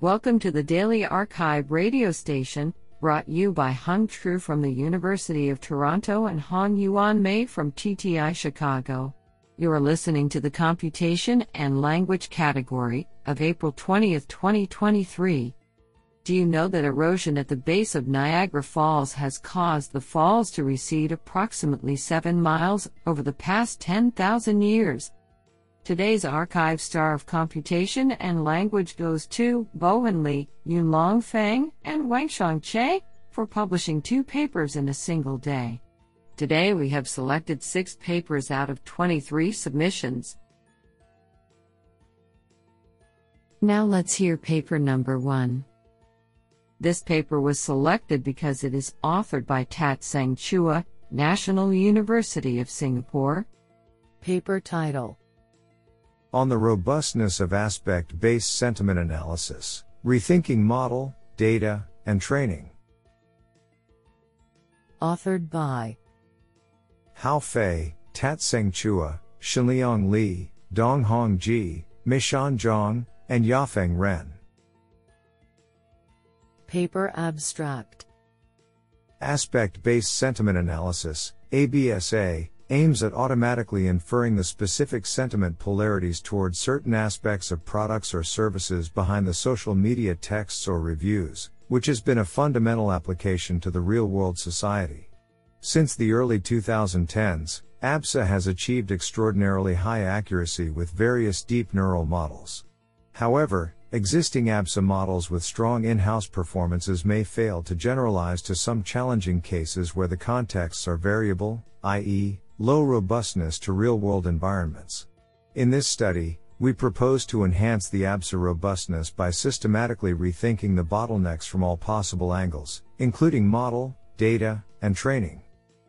Welcome to the Daily arXiv radio station, brought you by Hung Tru from the University of Toronto and Hongyuan Mei from TTI Chicago. You are listening to the Computation and Language category of April 20, 2023. Do you know that erosion at the base of Niagara Falls has caused the falls to recede approximately 7 miles over the past 10,000 years? Today's arXiv star of computation and language goes to Bowen Li, Yunlong Feng, and Wanxiang Che for publishing two papers in a single day. Today we have selected six papers out of 23 submissions. Now let's hear paper number one. This paper was selected because it is authored by Tat Seng Chua, National University of Singapore. Paper title On the Robustness of Aspect Based Sentiment Analysis Rethinking Model, Data, and Training. Authored by Hao Fei, Tat Seng Chua, Chenliang Li, Donghong Ji, Meishan Zhang, and Yafeng Ren. Paper Abstract Aspect based sentiment analysis, ABSA, aims at automatically inferring the specific sentiment polarities toward certain aspects of products or services behind the social media texts or reviews, which has been a fundamental application to the real world society. Since the early 2010s, ABSA has achieved extraordinarily high accuracy with various deep neural models. However, existing ABSA models with strong in house performances may fail to generalize to some challenging cases where the contexts are variable, i.e., low robustness to real world environments. In this study, we propose to enhance the ABSA robustness by systematically rethinking the bottlenecks from all possible angles, including model, data, and training.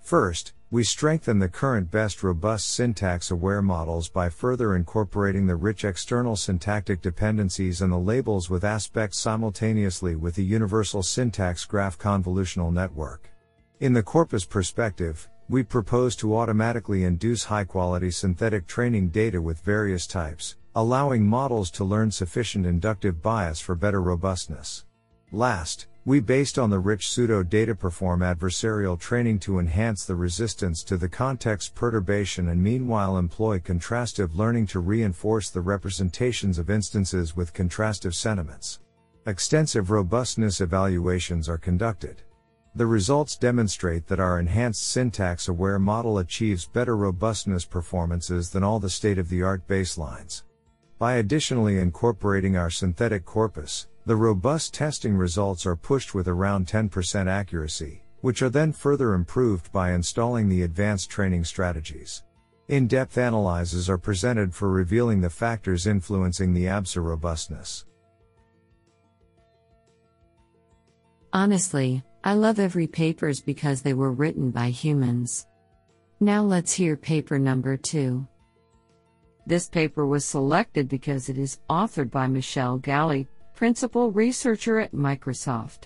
First, we strengthen the current best robust syntax aware models by further incorporating the rich external syntactic dependencies and the labels with aspects simultaneously with the universal syntax graph convolutional network. In the corpus perspective, we propose to automatically induce high quality synthetic training data with various types, allowing models to learn sufficient inductive bias for better robustness. Last, we based on the rich pseudo data perform adversarial training to enhance the resistance to the context perturbation and meanwhile employ contrastive learning to reinforce the representations of instances with contrastive sentiments. Extensive robustness evaluations are conducted. The results demonstrate that our enhanced syntax aware model achieves better robustness performances than all the state of the art baselines. By additionally incorporating our synthetic corpus, the robust testing results are pushed with around 10% accuracy, which are then further improved by installing the advanced training strategies. In depth analyses are presented for revealing the factors influencing the ABSA robustness. Honestly, I love every papers because they were written by humans. Now let's hear paper number 2. This paper was selected because it is authored by Michel Galley, Principal Researcher at Microsoft.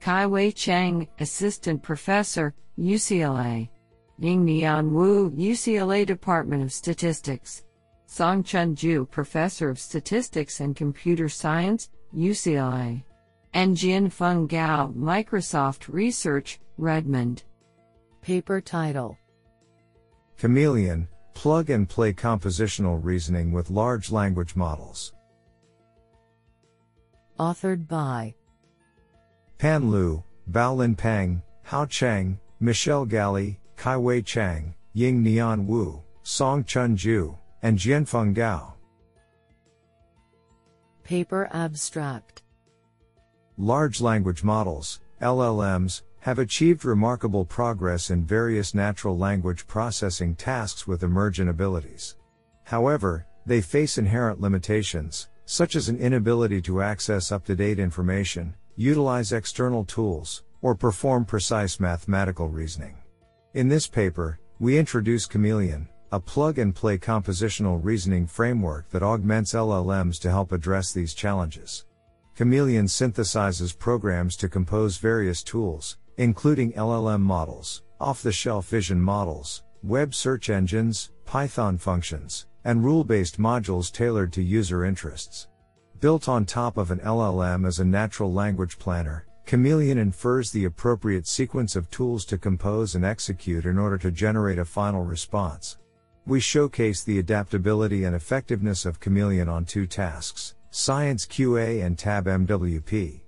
Kai-Wei Chang, Assistant Professor, UCLA. Ying-Nian Wu, UCLA Department of Statistics. Song-Chun Zhu, Professor of Statistics and Computer Science, UCLA. And Jianfeng Gao, Microsoft Research, Redmond. Paper title Chameleon, Plug and Play Compositional Reasoning with Large Language Models. Authored by Pan Lu, Baolin Peng, Hao Cheng, Michel Galley, Kai-Wei Chang, Ying Nian Wu, Song Chun Zhu, and Jianfeng Gao. Paper Abstract Large language models, LLMs, have achieved remarkable progress in various natural language processing tasks with emergent abilities. However, they face inherent limitations, such as an inability to access up to date information, utilize external tools, or perform precise mathematical reasoning. In this paper, we introduce Chameleon, a plug and play compositional reasoning framework that augments LLMs to help address these challenges. Chameleon synthesizes programs to compose various tools, including LLM models, off the shelf vision models, web search engines, Python functions, and rule based modules tailored to user interests. Built on top of an LLM as a natural language planner, Chameleon infers the appropriate sequence of tools to compose and execute in order to generate a final response. We showcase the adaptability and effectiveness of Chameleon on two tasks, Science QA and Tab MWP.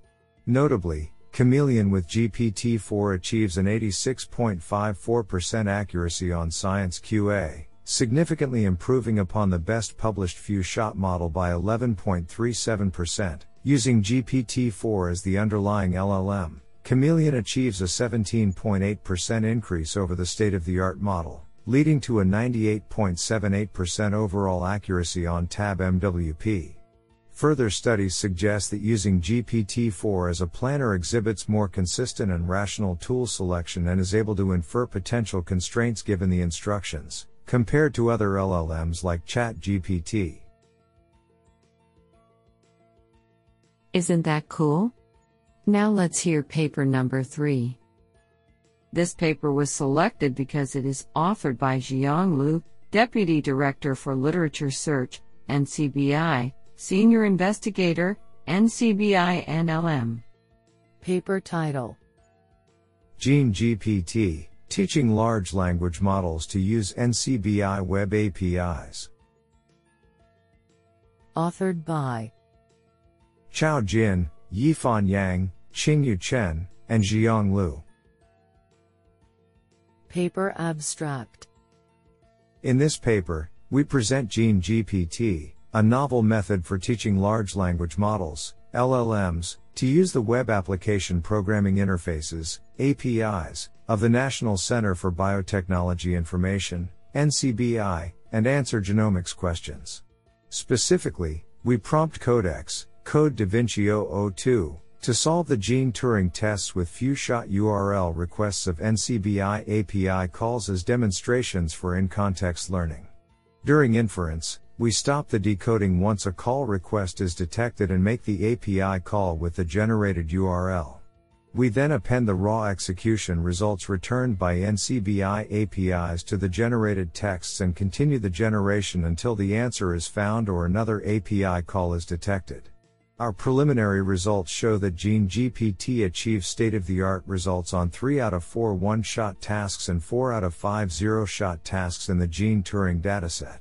Notably, Chameleon with GPT-4 achieves an 86.54% accuracy on Science QA, significantly improving upon the best published few shot model by 11.37%. Using GPT-4 as the underlying LLM, Chameleon achieves a 17.8% increase over the state-of-the-art model, leading to a 98.78% overall accuracy on Tab MWP. Further studies suggest that using GPT-4 as a planner exhibits more consistent and rational tool selection and is able to infer potential constraints given the instructions, compared to other LLMs like ChatGPT. Isn't that cool? Now let's hear paper number 3. This paper was selected because it is authored by Zhiyong Lu, Deputy Director for Literature Search, NCBI, Senior Investigator, NCBI NLM. Paper title Gene GPT Teaching Large Language Models to Use NCBI Web APIs. Authored by Qiao Jin, Yifan Yang, Qingyu Chen, and Zhiyong Lu. Paper Abstract In this paper, we present Gene GPT, a novel method for teaching large language models, LLMs, to use the Web Application Programming Interfaces, APIs, of the National Center for Biotechnology Information, NCBI, and answer genomics questions. Specifically, we prompt Codex, Code DaVinci 002, to solve the gene Turing tests with few shot URL requests of NCBI API calls as demonstrations for in context learning. During inference, we stop the decoding once a call request is detected and make the API call with the generated URL. We then append the raw execution results returned by NCBI APIs to the generated texts and continue the generation until the answer is found or another API call is detected. Our preliminary results show that Gene GPT achieves state of the art results on 3 out of 4 one shot tasks and 4 out of 5 zero shot tasks in the Gene Turing dataset.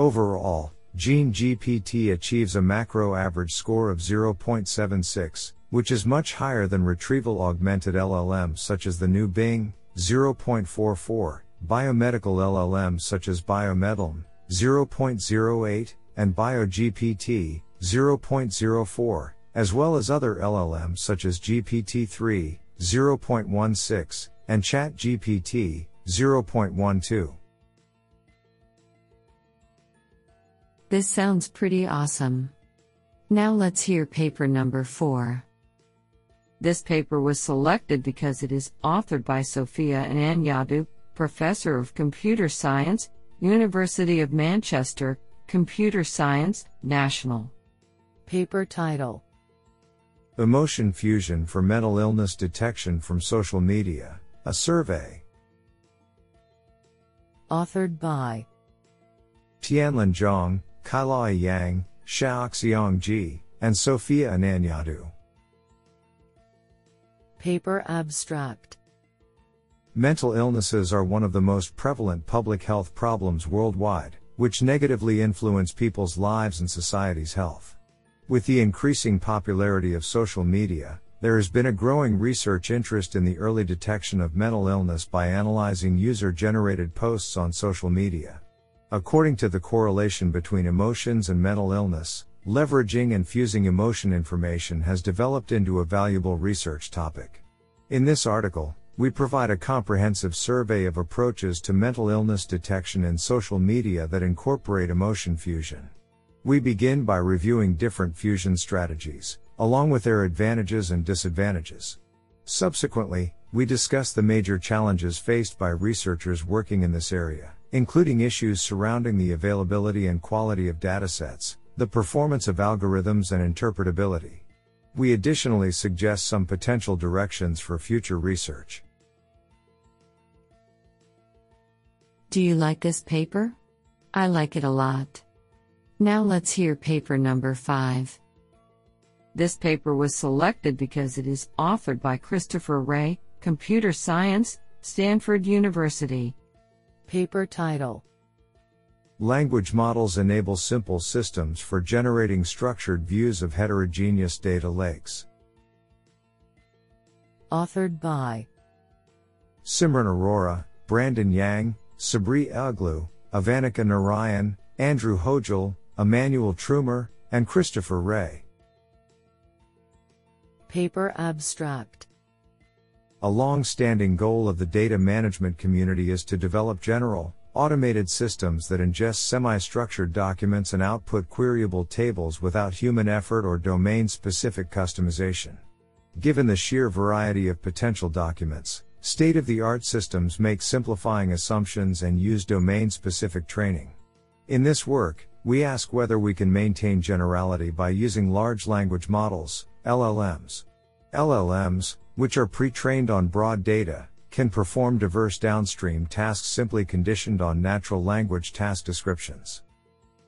Overall, Gene GPT achieves a macro average score of 0.76, which is much higher than retrieval augmented LLMs such as the new Bing, 0.44, biomedical LLMs such as BioMedLM, 0.08, and BioGPT, 0.04, as well as other LLMs such as GPT-3, 0.16, and ChatGPT, 0.12. This sounds pretty awesome. Now let's hear paper number 4. This paper was selected because it is authored by Sophia Ananiadou, Professor of Computer Science, University of Manchester, Computer Science, National. Paper title Emotion Fusion for Mental Illness Detection from Social Media, a survey. Authored by Tianlin Zhang, Kailai Yang, Shaoxiong Ji, and Sophia Ananiadou. Paper Abstract Mental illnesses are one of the most prevalent public health problems worldwide, which negatively influence people's lives and society's health. With the increasing popularity of social media, there has been a growing research interest in the early detection of mental illness by analyzing user generated posts on social media. According to the correlation between emotions and mental illness, leveraging and fusing emotion information has developed into a valuable research topic. In this article, we provide a comprehensive survey of approaches to mental illness detection in social media that incorporate emotion fusion. We begin by reviewing different fusion strategies, along with their advantages and disadvantages. Subsequently, we discuss the major challenges faced by researchers working in this area including issues surrounding the availability and quality of datasets, the performance of algorithms and interpretability. We additionally suggest some potential directions for future research. Do you like this paper? I like it a lot. Now let's hear paper number 5. This paper was selected because it is authored by Christopher Ré, Computer Science, Stanford University. Paper title Language models enable simple systems for generating structured views of heterogeneous data lakes. Authored by Simran Arora, Brandon Yang, Sabri Eyuboglu, Avanika Narayan, Andrew Hojel, Immanuel Trummer, and Christopher Ré. Paper Abstract A long standing goal of the data management community is to develop general, automated systems that ingest semi structured documents and output queryable tables without human effort or domain specific customization. Given the sheer variety of potential documents, state of the art systems make simplifying assumptions and use domain specific training. In this work, we ask whether we can maintain generality by using large language models, LLMs. LLMs, which are pre trained on broad data, can perform diverse downstream tasks simply conditioned on natural language task descriptions.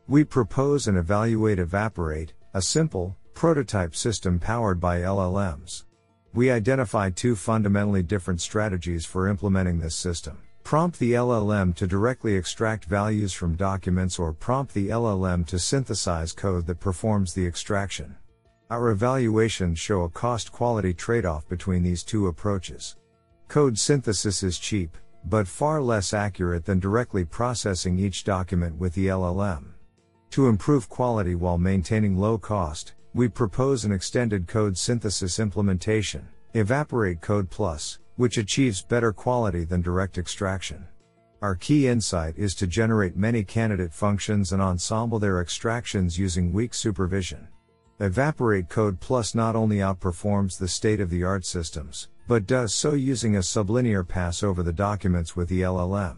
We propose and evaluate Evaporate, a simple, prototype system powered by LLMs. We identify two fundamentally different strategies for implementing this system. Prompt the LLM to directly extract values from documents or prompt the LLM to synthesize code that performs the extraction. Our evaluations show a cost quality trade off between these two approaches. Code synthesis is cheap, but far less accurate than directly processing each document with the LLM. To improve quality while maintaining low cost, we propose an extended code synthesis implementation, Evaporate Code Plus, which achieves better quality than direct extraction. Our key insight is to generate many candidate functions and ensemble their extractions using weak supervision. Evaporate Code Plus not only outperforms the state of the art systems, but does so using a sublinear pass over the documents with the LLM.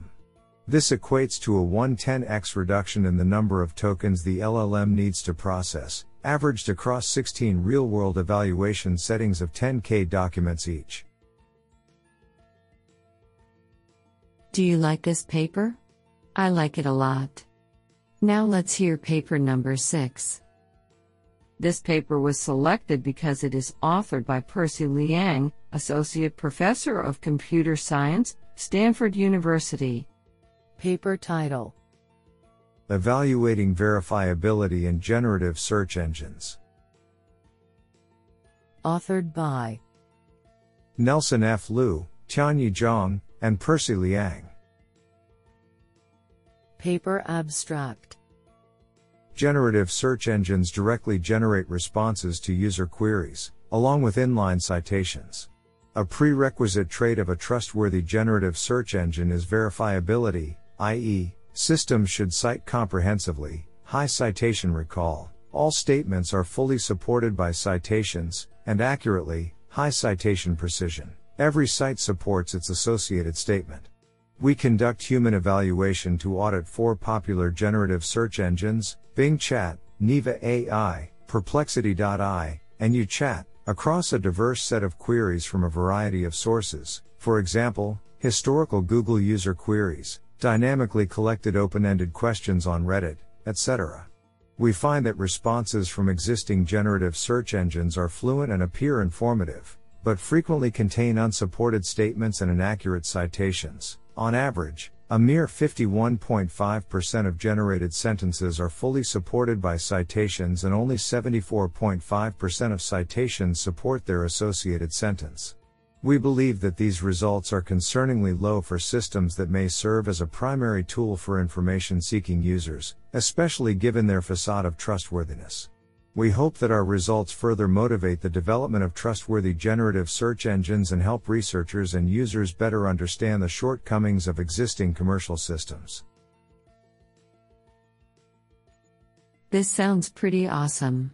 This equates to a 110x reduction in the number of tokens the LLM needs to process, averaged across 16 real world evaluation settings of 10k documents each. Do you like this paper? I like it a lot. Now let's hear paper number 6. This paper was selected because it is authored by Percy Liang, Associate Professor of Computer Science, Stanford University. Paper title Evaluating Verifiability in Generative Search Engines. Authored by Nelson F. Liu, Tianyi Zhang, and Percy Liang. Paper Abstract Generative search engines directly generate responses to user queries, along with inline citations. A prerequisite trait of a trustworthy generative search engine is verifiability, i.e., systems should cite comprehensively, high citation recall, all statements are fully supported by citations, and accurately, high citation precision. Every cite supports its associated statement. We conduct human evaluation to audit four popular generative search engines Bing Chat, Neeva AI, Perplexity.ai, and YouChat, across a diverse set of queries from a variety of sources, for example, historical Google user queries, dynamically collected open ended questions on Reddit, etc. We find that responses from existing generative search engines are fluent and appear informative, but frequently contain unsupported statements and inaccurate citations. On average, a mere 51.5% of generated sentences are fully supported by citations and only 74.5% of citations support their associated sentence. We believe that these results are concerningly low for systems that may serve as a primary tool for information seeking users, especially given their facade of trustworthiness. We hope that our results further motivate the development of trustworthy generative search engines and help researchers and users better understand the shortcomings of existing commercial systems. This sounds pretty awesome.